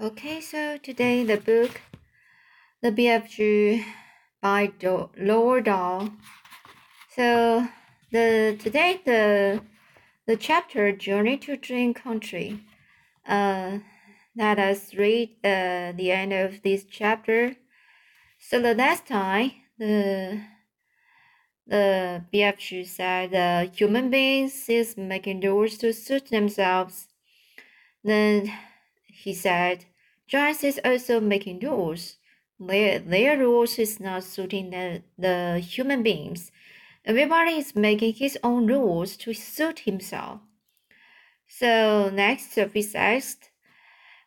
Okay, so today the book, The BFG by Do- Roald Dahl. So the today the the chapter Journey to Dream Country. Uh, let us read uh, the end of this chapter. So the last time the the BFG said the human beings is making doors to suit themselves. Then he said, Giants is also making rules. Their, their rules is not suiting the, the human beings. Everybody is making his own rules to suit himself. So next Sophie asked,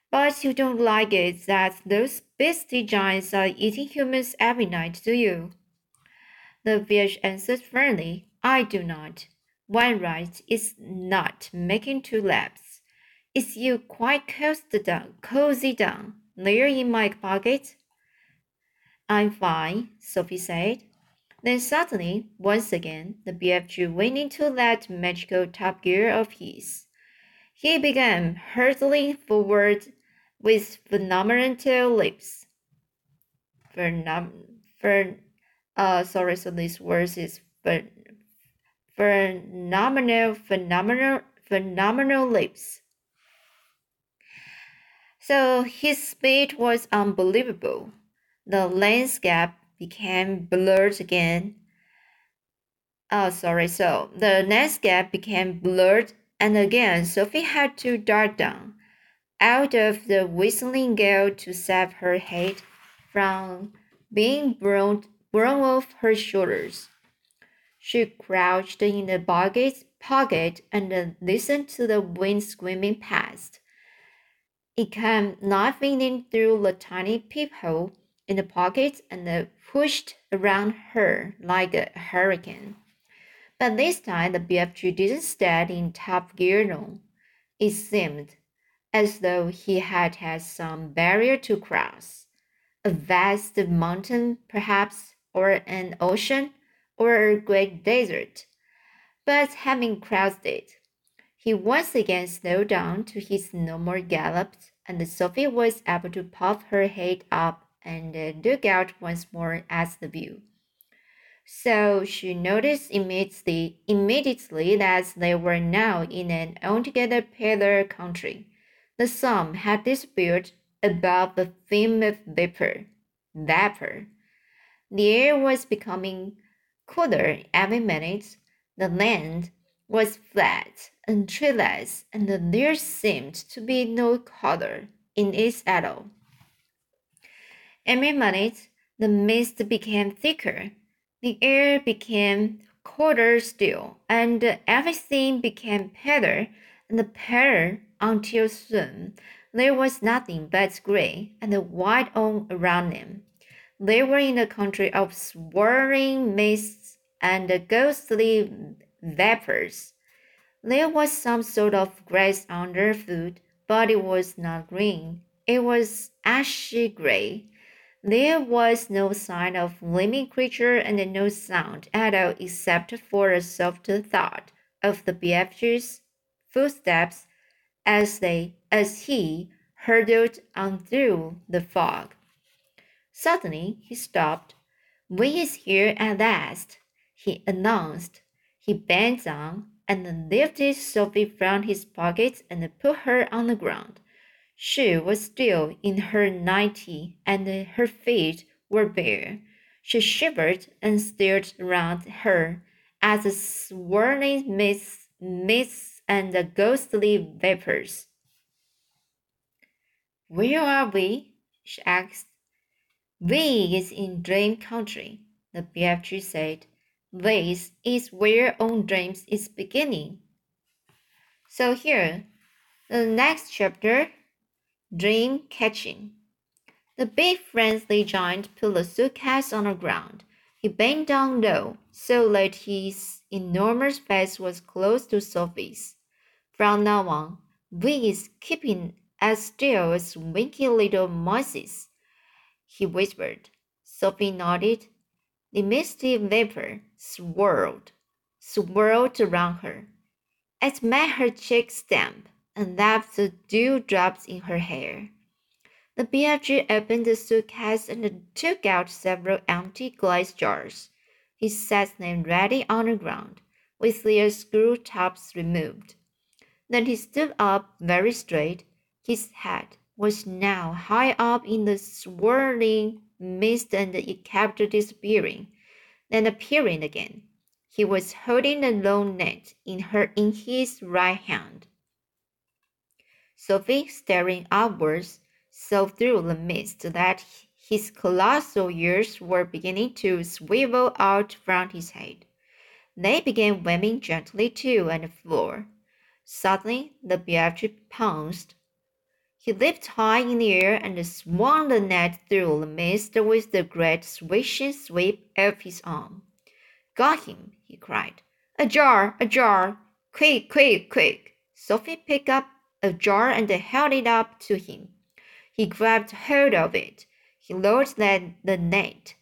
But you don't like it that those beastly giants are eating humans every night, do you? The fish answered firmly, I do not. One right is not making two laps. Is you quite cozy down, cozy down there in my pocket? I'm fine, Sophie said. Then suddenly, once again, the BFG went into that magical top gear of his. He began hurtling forward with phenomenal leaps. Phenom, phen, uh, sorry, so this word is phen, phenomenal, phenomenal, phenomenal leaps. So his speed was unbelievable. The landscape became blurred again. Oh, sorry. So the landscape became blurred, and again Sophie had to dart down out of the whistling gale to save her head from being blown, blown off her shoulders. She crouched in the pocket, pocket and listened to the wind screaming past. It came knifing in through the tiny peephole in the pocket and pushed around her like a hurricane. But this time the BFG didn't stay in top gear long. It seemed as though he had had some barrier to cross. A vast mountain, perhaps, or an ocean, or a great desert. But having crossed it, he once again slowed down to his normal gallop, and Sophie was able to pop her head up and uh, look out once more at the view. So she noticed immediately, immediately that they were now in an altogether paler country. The sun had disappeared above the film of vapor. Vapor. The air was becoming cooler every minute. The land was flat and treeless, and there seemed to be no color in it at all. Every minute, the mist became thicker, the air became colder still, and everything became paler and paler until soon there was nothing but gray and white all around them. They were in a country of swirling mists and ghostly vapors. There was some sort of grass underfoot, but it was not green. It was ashy gray. There was no sign of living creature and no sound at all except for a soft thud of the BFG's footsteps as they as he hurtled on through the fog. Suddenly he stopped. We is here at last, he announced. He bent down and lifted Sophie from his pocket and put her on the ground. She was still in her nightie and her feet were bare. She shivered and stared around her at the swirling mists, and the ghostly vapors. Where are we? she asked. We is in Dream Country, the BFG said. This is where own dreams is beginning. So here, the next chapter, dream catching. The big friendly giant put the suitcase on the ground. He bent down low, so that his enormous face was close to Sophie's. From now on, we is keeping as still as winky little mice, he whispered. Sophie nodded. The misty vapor swirled, swirled around her. It made her cheeks damp and left the dewdrops in her hair. The BFG opened the suitcase and took out several empty glass jars. He set them ready on the ground, with their screw tops removed. Then he stood up very straight. His head was now high up in the swirling mist and it kept disappearing, then appearing again. He was holding a long net in her in his right hand. Sophie, staring upwards, saw through the mist that his colossal ears were beginning to swivel out from his head. They began waving gently to and fro. Suddenly, the BFG pounced. He leaped high in the air and swung the net through the mist with the great swishing sweep of his arm. Got him, he cried. A jar, a jar! Quick, quick, quick! Sophie picked up a jar and held it up to him. He grabbed hold of it. He lowered the, net.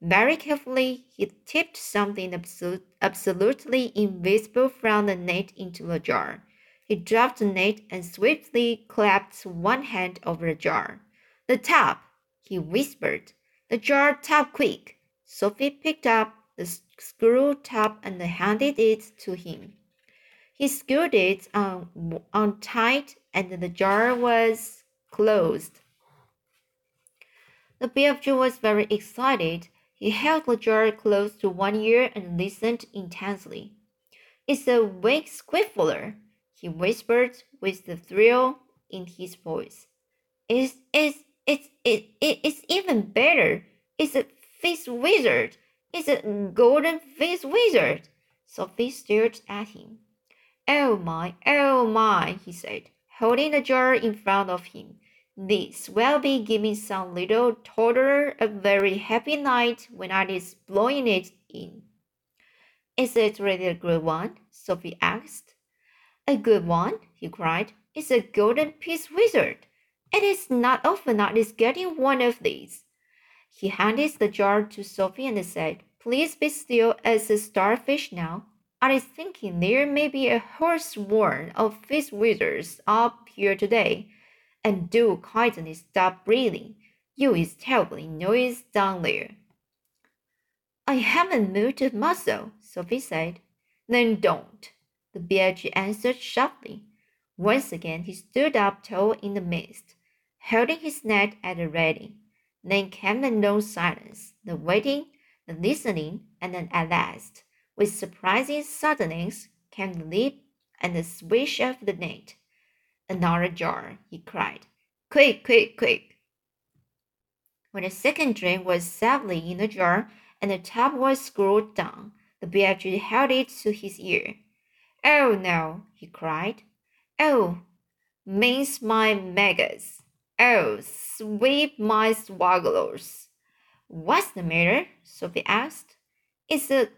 Very carefully, he tipped something absolutely invisible from the net into the jar. He dropped the net and swiftly clapped one hand over the jar. The top, he whispered. The jar top quick. Sophie picked up the screw top and handed it to him. He screwed it on, on tight and the jar was closed. The BFG was very excited. He held the jar close to one ear and listened intensely. It's a wake squiffler, he whispered with the thrill in his voice. It's, it's, it's, it, it, it's even better. It's a phizzwizard. It's a golden phizzwizard. Sophie stared at him. Oh my, oh my, he said holding the jar in front of him. This will be giving some little toddler a very happy night when I is blowing it in. Is it really a good one? Sophie asked. A good one? he cried. It's a golden phizzwizard. It is not often I is getting one of these. He handed the jar to Sophie and said, Please be still as a starfish now. I is thinking there may be a whole swarm of phizzwizards up here today. And do kindly stop breathing. You is terribly noisy down there. I haven't moved a muscle, Sophie said. Then don't, the BFG answered sharply. Once again he stood up tall in the mist, holding his net at the ready. Then came the long silence, the waiting, the listening, and then at last with surprising suddenness came the leap and the swish of the net. Another jar, he cried. Quick, quick, quick. When the second drink was safely in the jar and the top was screwed down, the BFG held it to his ear. Oh no, he cried. Oh, mince my maggots. Oh, sweep my swagglers. What's the matter? Sophie asked. It's a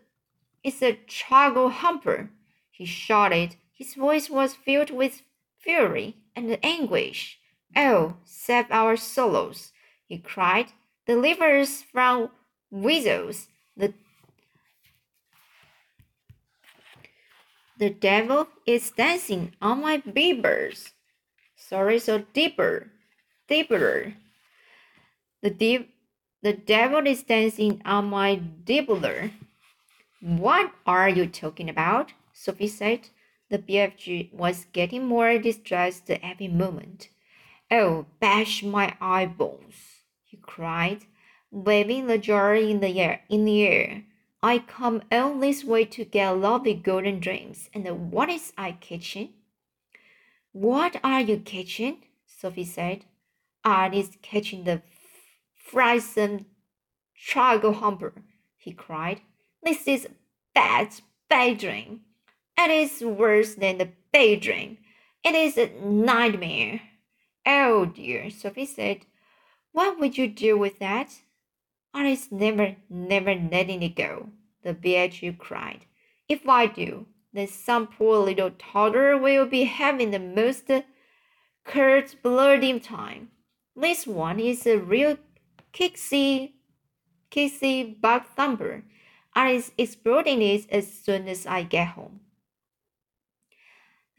it's a trogglehumper, he shouted. His voice was filled with fury and anguish. Oh, save our souls, he cried. Deliver us from weasels. The, the devil is dancing on my beavers. Sorry, so deeper, deeper. The deep, the devil is dancing on my dibbler. What are you talking about? Sophie said. The BFG was getting more distressed every moment. Oh, bash my eyeballs, he cried, waving the jar in the air. In the air. I come all this way to get lovely golden dreams, and what is I catching? What are you catching? Sophie said. Ah, I is catching the frightsome trogglehumper, he cried. This is bad, bad dream. It is worse than the bad dream. It is a nightmare. Oh dear, Sophie said. What would you do with that? Is never, never letting it go, the BFG cried. If I do, then some poor little toddler will be having the most curt bloody time. This one is a real kissy, kissy bug thumper. Is exploding it as soon as I get home.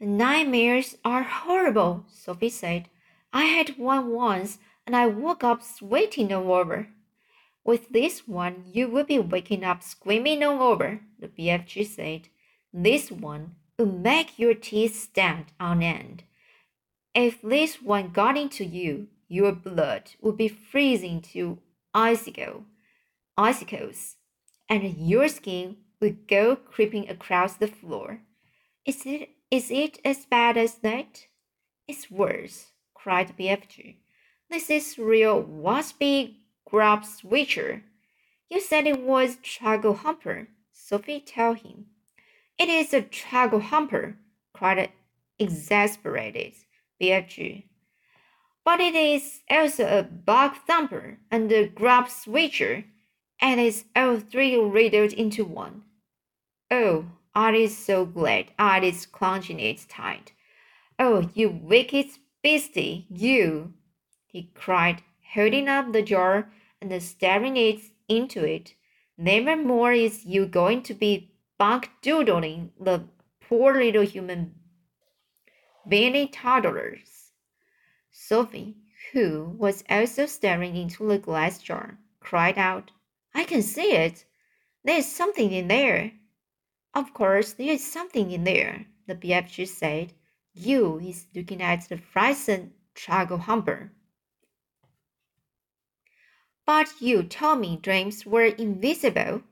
Nightmares are horrible, Sophie said. I had one once. and I woke up sweating all over. With this one, you will be waking up screaming all over, the BFG said. This one will make your teeth stand on end. If this one got into you, your blood would be freezing to icicle, icicles, and your skin would go creeping across the floor. Is it is it as bad as that? It's worse, cried BFG. This is real whoppsy grobswitcher. You said it was trogglehumper, Sophie told him. It is a trogglehumper, cried exasperated BFG. But it is also a bug thumper and a grobswitcher, and it's all three riddled into one. Oh, I is so glad I is clenching it tight. Oh, you wicked beastie, you! he cried, holding up the jar and staring it into it. Never more is you going to be bunk doodling the poor little human beanie toddlers. Sophie, who was also staring into the glass jar, cried out, I can see it. There's something in there. Of course, there is something in there, the BFG said. You is looking at the frightened trogglehumper. But you told me dreams were invisible.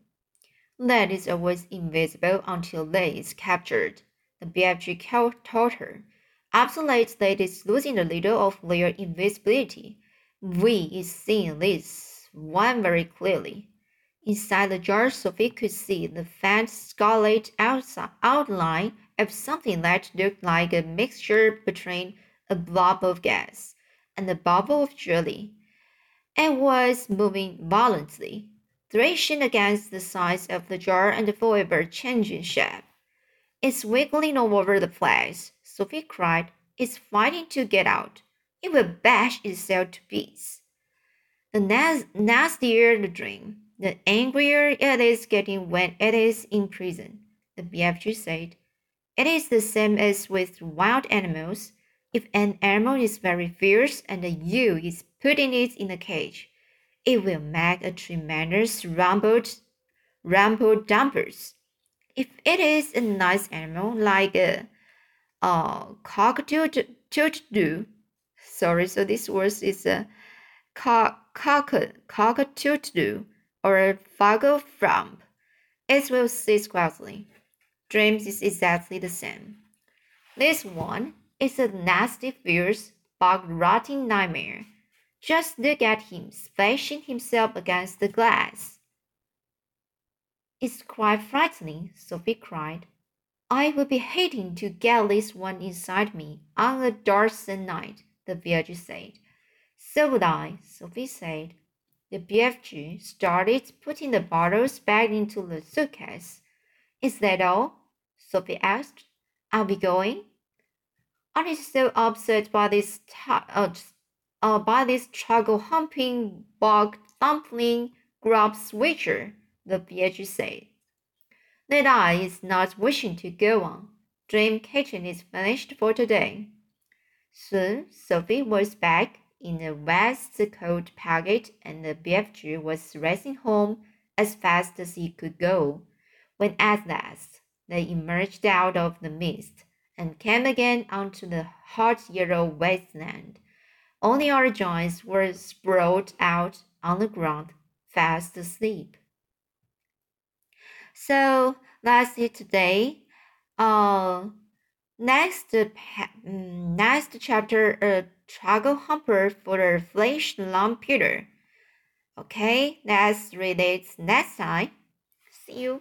That is always invisible until they is captured, the BFG told her. Absolute that is losing a little of their invisibility. We is seeing this one very clearly. Inside the jar, Sophie could see the faint scarlet outline of something that looked like a mixture between a blob of gas and a bubble of jelly and was moving violently, thrashing against the sides of the jar and forever changing shape. It's wiggling all over the place, Sophie cried. It's fighting to get out. It will bash itself to pieces. The nas- nastier the dream, the angrier it is getting when it is in prison, the BFG said. It is the same as with wild animals. If an animal is very fierce and you is putting it in a cage, it will make a tremendous rumble, rumble dumpers. If it is a nice animal like a, a cockatoo, sorry, so this word is a cock, cock, cockatoo or a fargo frump, it will sit quietly. Dreams is exactly the same. This one is a nasty, fierce, bogrotting nightmare. Just look at him splashing himself against the glass. It's quite frightening, Sophie cried. I would be hating to get this one inside me on a dark night, the BFG said. So would I, Sophie said. The BFG started putting the bottles back into the suitcase. Is that all? Sophie asked. Are we going? I you so upset by this uh, uh, by this humping bug dumpling grobswitcher, the BFG said. That I is not wishing to go on. Dream Kitchen is finished for today. Soon Sophie was back in a waistcoat pocket and the BFG was racing home as fast as he could go. When at last they emerged out of the mist and came again onto the hot yellow wasteland, only our joints were sprawled out on the ground, fast asleep. So that's it today. Uh, next, mm, next chapter, uh, Trogglehumper for the Flash Peter. Okay, let's read it next time. See you.